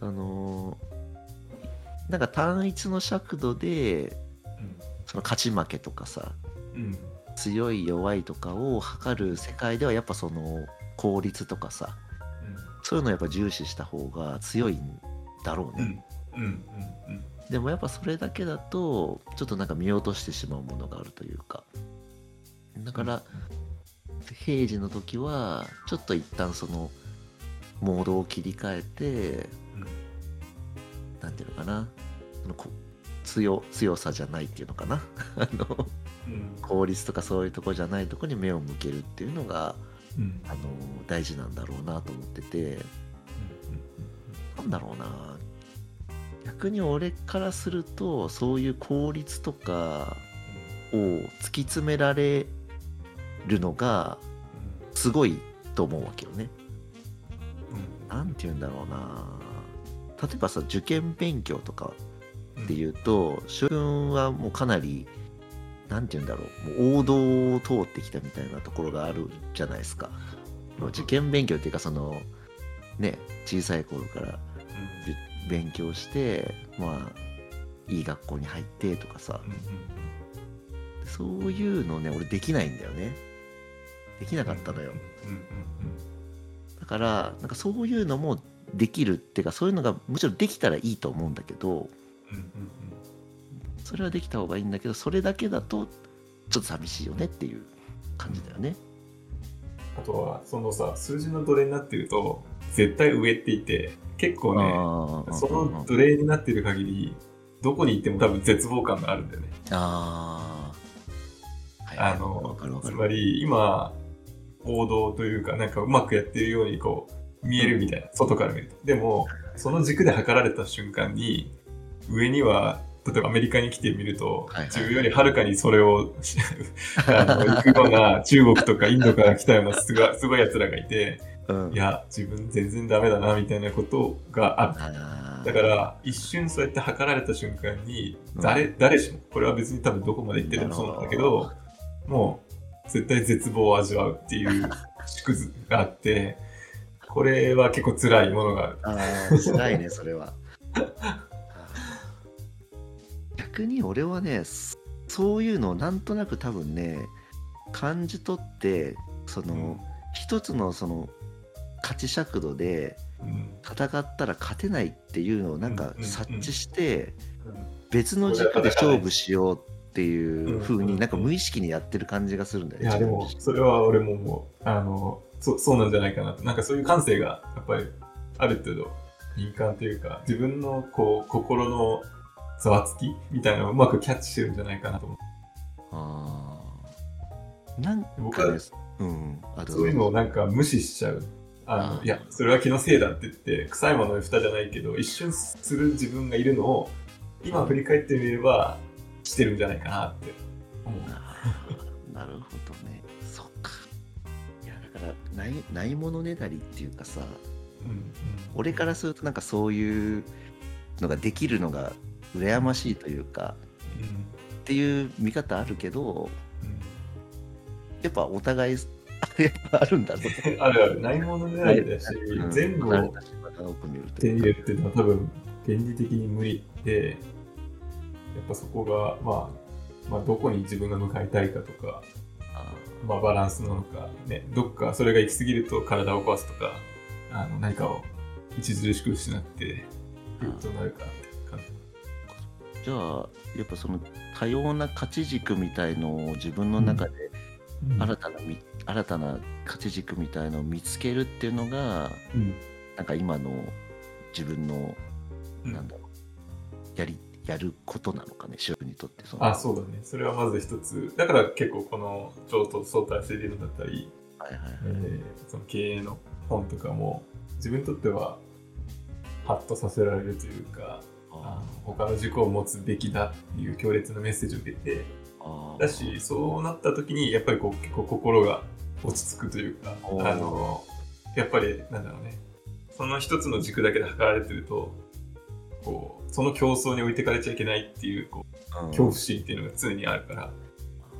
あのーなんか単一の尺度でその勝ち負けとかさうん。強い弱いとかを測る世界ではやっぱその効率とかさそういうのをやっぱ重視した方が強いんだろううん。ね、うん。うん。でもやっぱそれだけだとちょっとなんか見落としてしまうものがあるというか。だから平時の時はちょっと一旦そのモードを切り替えてなんていうのかな強強さじゃないっていうのかな。あのうん。効率とかそういうとこじゃないとこに目を向けるっていうのがうん。あの大事なんだろうなと思ってて。なんだろうな。逆に俺からするとそういう効率とかを突き詰められるのがすごいと思うわけよね。なんて言うんだろうな。例えばさ受験勉強とかっていうと諸君はもうかなりなんて言うんだろうもう王道を通ってきたみたいなところがあるじゃないですか。もう受験勉強っていうかそのね小さい頃から勉強してまあいい学校に入ってとかさ。うんそういうのね俺できないんだよね。できなかったのよ。うんうんだからなんかそういうのもできるっていうかそういうのがむしろできたらいいと思うんだけどうそれはできた方がいいんだけどそれだけだとちょっと寂しいよねっていう感じだよね。あとはそのさ数字の奴隷になってると絶対上っていて結構ねその奴隷になってる限りどこに行っても多分絶望感があるんだよね。あー。はいあのつまり今王道というかなんかうまくやってるようにこう見えるみたいな外から見ると。でもその軸で測られた瞬間に上には例えばアメリカに来てみると、はいはい。自分よりはるかにそれを あの行くような中国とかインドから来たようなすごいすごい奴らがいてうん。いや自分全然ダメだなみたいなことがある。だから一瞬そうやって測られた瞬間にうん。誰,、誰しもこれは別に多分どこまで行っててもそうなんだけどもう絶対絶望を味わうっていう 縮図があってこれは結構辛いものがある。あー辛いねそれは 逆に俺はねそそういうのをなんとなく多分ね感じ取ってその、一つのその勝ち尺度でうん。戦ったら勝てないっていうのをなんかうんうん察知してうん。別の軸で勝負しようっていう風うん。になんか無意識にやってる感じがするんだよね。いやでもそれは俺ももうあのそそうなんじゃないかなと。なんかそういう感性がやっぱりある程度敏感というか自分のこう心のざわつき？みたいなのをうまくキャッチしてるんじゃないかなと思う。あー。なん僕はうん、そういうのをなんか無視しちゃう。あのいや、それは気のせいだって言って、臭いものに蓋じゃないけど、一瞬する自分がいるのを、今振り返ってみれば、してるんじゃないかなって思う。なるほどね。そっか。いや、だからない、ないものねだりっていうかさ、うん。俺からするとなんかそういうのができるのが羨ましいというか、うんっていう見方あるけど、うんやっぱお互い、やっぱあるんだ。あるある、ないものねだし、うん。全部を手に入れるっていうのは多分、原理的に無理で、やっぱそこが、まあ、まあ、どこに自分が向かいたいかとか、あまあ、バランスなのか、ね、どっかそれが行き過ぎると体を壊すとか、あの何かを著しく失ってとになるかじ。ゃあ、やっぱその多様な価値軸みたいのを自分の中で新たなみ、新たな価値軸みたいのを見つけるっていうのが、うんなんか今の自分の、うんなんだろう、やり、やることなのかね、主婦にとって。そのあ、そうだね。それはまず一つ。だから結構この超と相対性理論だったり、はいはいはい。えーその経営の本とかも自分にとってはハッとさせられるというか、他の軸を持つべきだっていう強烈なメッセージを受けて、だし、そうなった時にやっぱりこう結構心が落ち着くというか、あの、やっぱりなんだろうね、その一つの軸だけで測られてると、こう、その競争に置いてかれちゃいけないっていう、こう、うん。恐怖心っていうのが常にあるから、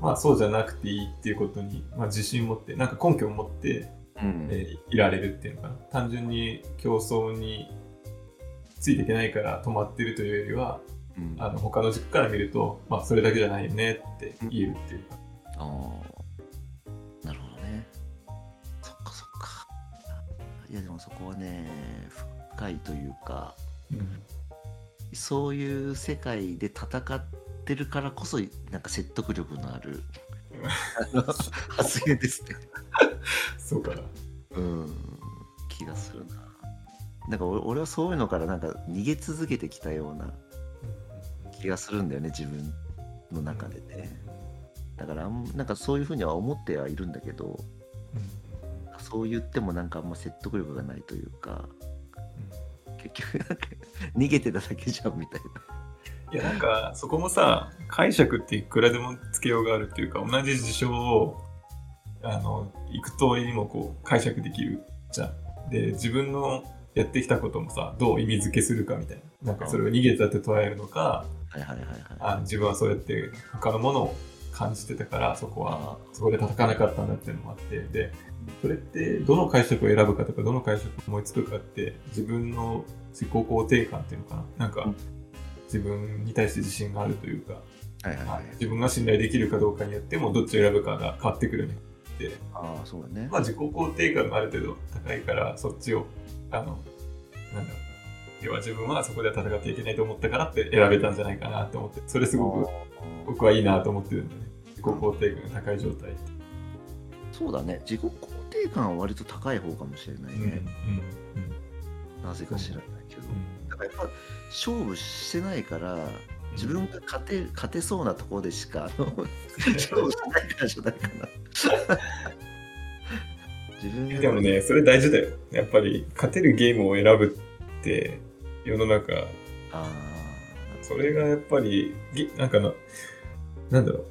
まあそうじゃなくていいっていうことに、まあ自信を持って、なんか根拠を持って、うん。えーいられるっていうのかな。単純に競争についていけないから止まってるというよりは、うんあの他の軸から見ると、まあそれだけじゃないよねって言えるっていうか。あーなるほどね。そっかそっか。いやでもそこはね、深いというか、そういう世界で戦ってるからこそ、なんか説得力のある 発言ですね。そうかな。うん、気がするな。なんか俺俺はそういうのからなんか逃げ続けてきたような気がするんだよね、自分の中でね。だからあんなんかそういうふうには思ってはいるんだけど、そう言ってもなんかあんま説得力がないというか、結局なんか逃げてただけじゃんみたいいやなんかそこもさ解釈っていくらでもつけようがあるっていうか同じ事象をあの幾通りにもこう解釈できるじゃん。で自分のやってきたこともさどう意味付けするかみたいななんかそれを逃げたって捉えるのかな。はいはいはいはい。あ自分はそうやって他のものを感じてたからそこはそこで戦わなかったんだっていうのもあってでそれってどの解釈を選ぶかとかどの解釈を思いつくかって自分の自己肯定感っていうのかななんかうん自分に対して自信があるというか、はいはいはい。自分が信頼できるかどうかによってもどっちを選ぶかが変わってくるねってああ、そうだね。まあ自己肯定感がある程度高いからそっちをあのなんだろう要は自分はそこでは戦っていけないと思ったからって選べたんじゃないかなと思ってそれすごく僕はいいなと思ってるんだね自己肯定感が高い状態そうだね。自己肯定感は割と高い方かもしれないうんうんね。なぜか知らないけど。うんだからやっぱ勝負してないから、自分が勝て勝てそうなところでしかあの 勝負しないからじゃないかな。自分がでもね、それ大事だよ。やっぱり勝てるゲームを選ぶって世の中、あそれがやっぱり、ぎなんかな、なんだろう。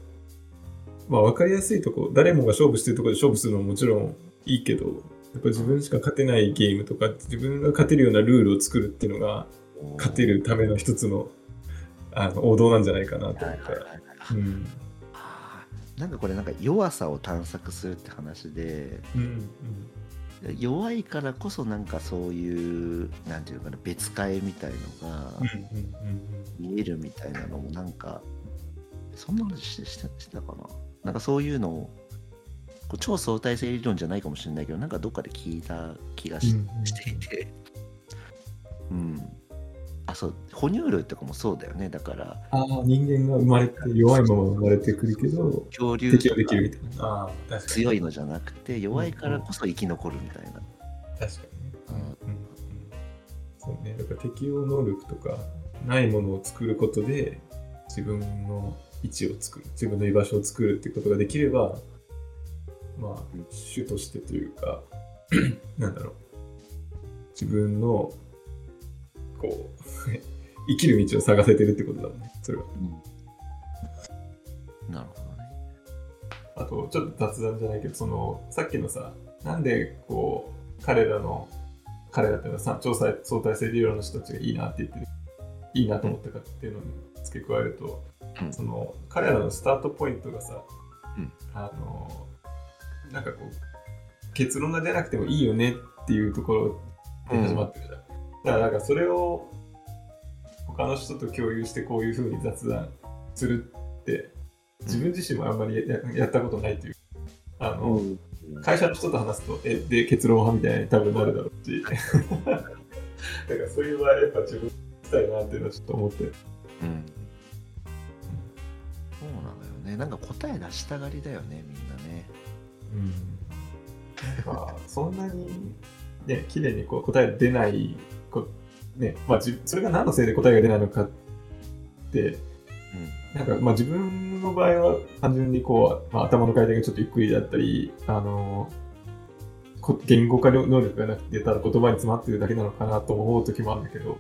まあ分かりやすいとこ、誰もが勝負してるところで勝負するのももちろんいいけど、やっぱ自分しか勝てないゲームとか、自分が勝てるようなルールを作るっていうのが、ー勝てるための一つのあの王道なんじゃないかなとはい思ったら。うん。なんかこれなんか弱さを探索するって話でうん。弱いからこそなんかそういうなんていうのかな別替みたいのがうん。うん。見えるみたいなのもなんかそんな話してしてたかななんかそういうのをこう超相対性理論じゃないかもしれないけどなんかどっかで聞いた気がしていてうんあそう哺乳類とかもそうだよねだからああ、人間が生まれて弱いまま生まれてくるけど、恐竜適応できるみたいな。ああ、確かに。強いのじゃなくて弱いからこそ生き残るみたいな、確かにね。うんうんうんそうね。だから適応能力とか、ないものを作ることで、自分の位置を作る、自分の居場所を作るっていうことができれば、まあ、主としてというか、なんだろう。自分の、こう、生きる道を探せてるってことだもんね。それは。なるほどねあと、ちょっと雑談じゃないけど、その、さっきのさ、なんで、こう、彼らの、彼らっていうのはさ調査相対性理論の人たちがいいなって言ってる、いいなと思ったかっていうのに付け加えると、うんその、彼らのスタートポイントがさ、うんあの、なんかこう、結論が出なくてもいいよねっていうところで始まってるじゃん。だから、なんかそれを、他の人と共有してこういうふうに雑談するって、自分自身もあんまりややったことないというあの、会社の人と話すと、え、で、結論派みたいに多分なるだろうし。だからそういう場合、やっぱ自分したいなっていうのはちょっと思ってる。うんそうなのよねなんか答え出したがりだよねみんなねうん。なんか、そんなに、ね、綺麗にこう答え出ない、こね、まあ、じそれが何のせいで答えが出ないのかって、なんか、まあ、自分の場合は単純にこう、まあ、頭の回転がちょっとゆっくりだったり、あのこ言語化能力がなくてただ言葉に詰まってるだけなのかなと思う時もあるんだけど、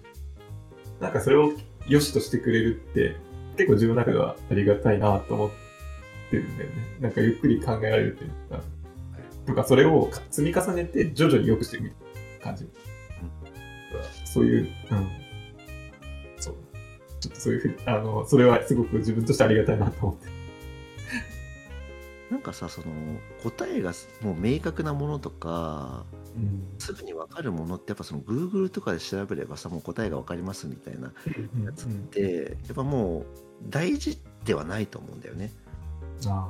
なんかそれを良しとしてくれるって、結構自分の中ではありがたいなと思ってるんだよね。なんかゆっくり考えられるっていうか、とかそれを積み重ねて徐々に良くしていくみたいな感じ。そういう、うん。そう。ちょっとそういうふうに、あの、それはすごく自分としてありがたいなと思って。なんかさその答えがもう明確なものとかうん。すぐに分かるものってやっぱその Google とかで調べればさもう答えが分かりますみたいなやつってやっぱもう大事ではないと思うんだよね。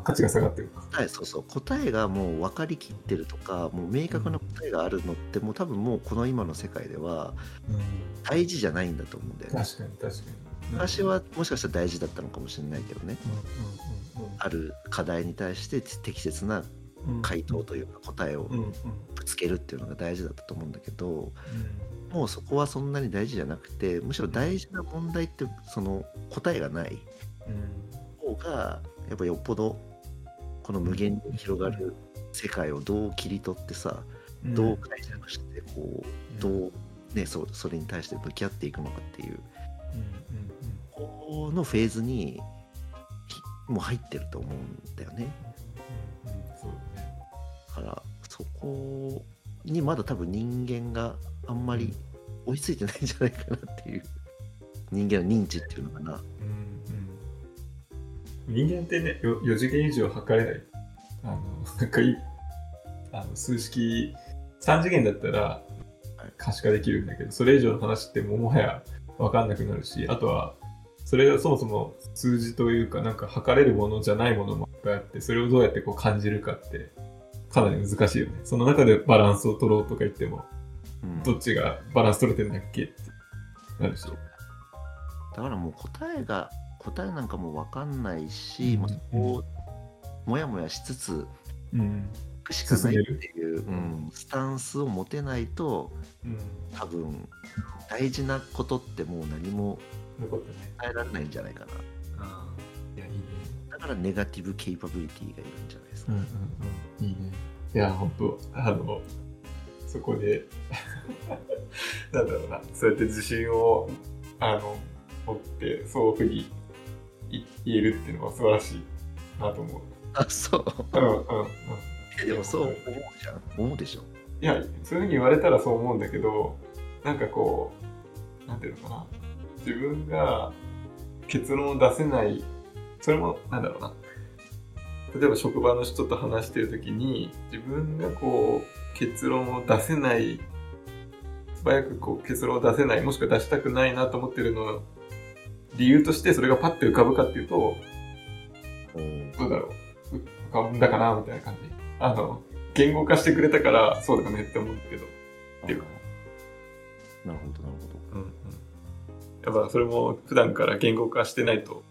価値が下がってる。か。答えそうそう。答えがもう分かりきってるとかもう明確な答えがあるのってもう多分もうこの今の世界では大事じゃないんだと思うんだよね。確かに確かに。昔はもしかしたら大事だったのかもしれないけどね。うんうんある課題に対して適切なうん。うん回答というか答えをうんうん。ぶつけるっていうのが大事だったと思うんだけどもうそこはそんなに大事じゃなくてむしろ大事な問題ってその答えがない方がやっぱよっぽどこの無限に広がる世界をどう切り取ってさうん。どう解釈してこうどうねそそれに対して向き合っていくのかっていうこのフェーズにひもう入ってると思うんだよね。うんうんそうだね。だからそこにまだ多分人間があんまり追いついてないんじゃないかなっていう。人間の認知っていうのかな。人間ってね、よ4次元以上測れない。あの、なんかいあの数式3次元だったら可視化できるんだけどそれ以上の話ってもうもはや分かんなくなるしあとはそれがそもそも数字というかなんか測れるものじゃないものもいっぱいあってそれをどうやってこう感じるかってかなり難しいよね。その中でバランスを取ろうとか言ってもうん。どっちがバランス取れてんだっけってなるし。だからもう答えが答えなんかも分かんないし、うん。もうそこをもやもやしつつうん。しかないっていう、うん、スタンスを持てないとうん。多分大事なことってもう何も残ってね変えられないんじゃないかな。ああ。いやいいね。だからネガティブケイパビリティがいるんじゃないですか、うんうんうん。いいね。いや本当あのそこで なんだろうな。そうやって自信をあの持ってそういうふうにい言えるっていうのは素晴らしいなと思う。あそう。うんうんうん。でもそう思うじゃん。思うでしょ。いやそういうふうに言われたらそう思うんだけどなんかこうなんていうのかな。自分が結論を出せない。それもなんだろうな。例えば職場の人と話してる時に自分がこう結論を出せない。素早くこう結論を出せない。もしくは出したくないなと思ってるの理由としてそれがパッて浮かぶかっていうとうん。どうだろう。浮かんだかなみたいな感じ。あの言語化してくれたからそうだねって思うけど。っていうか。なるほどなるほど。うんうん。やっぱそれも普段から言語化してないと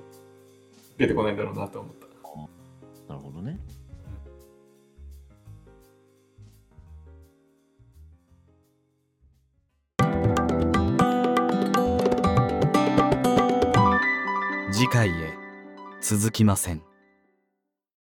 出てこないんだろうなと思った。なるほどね次回へ。続きません。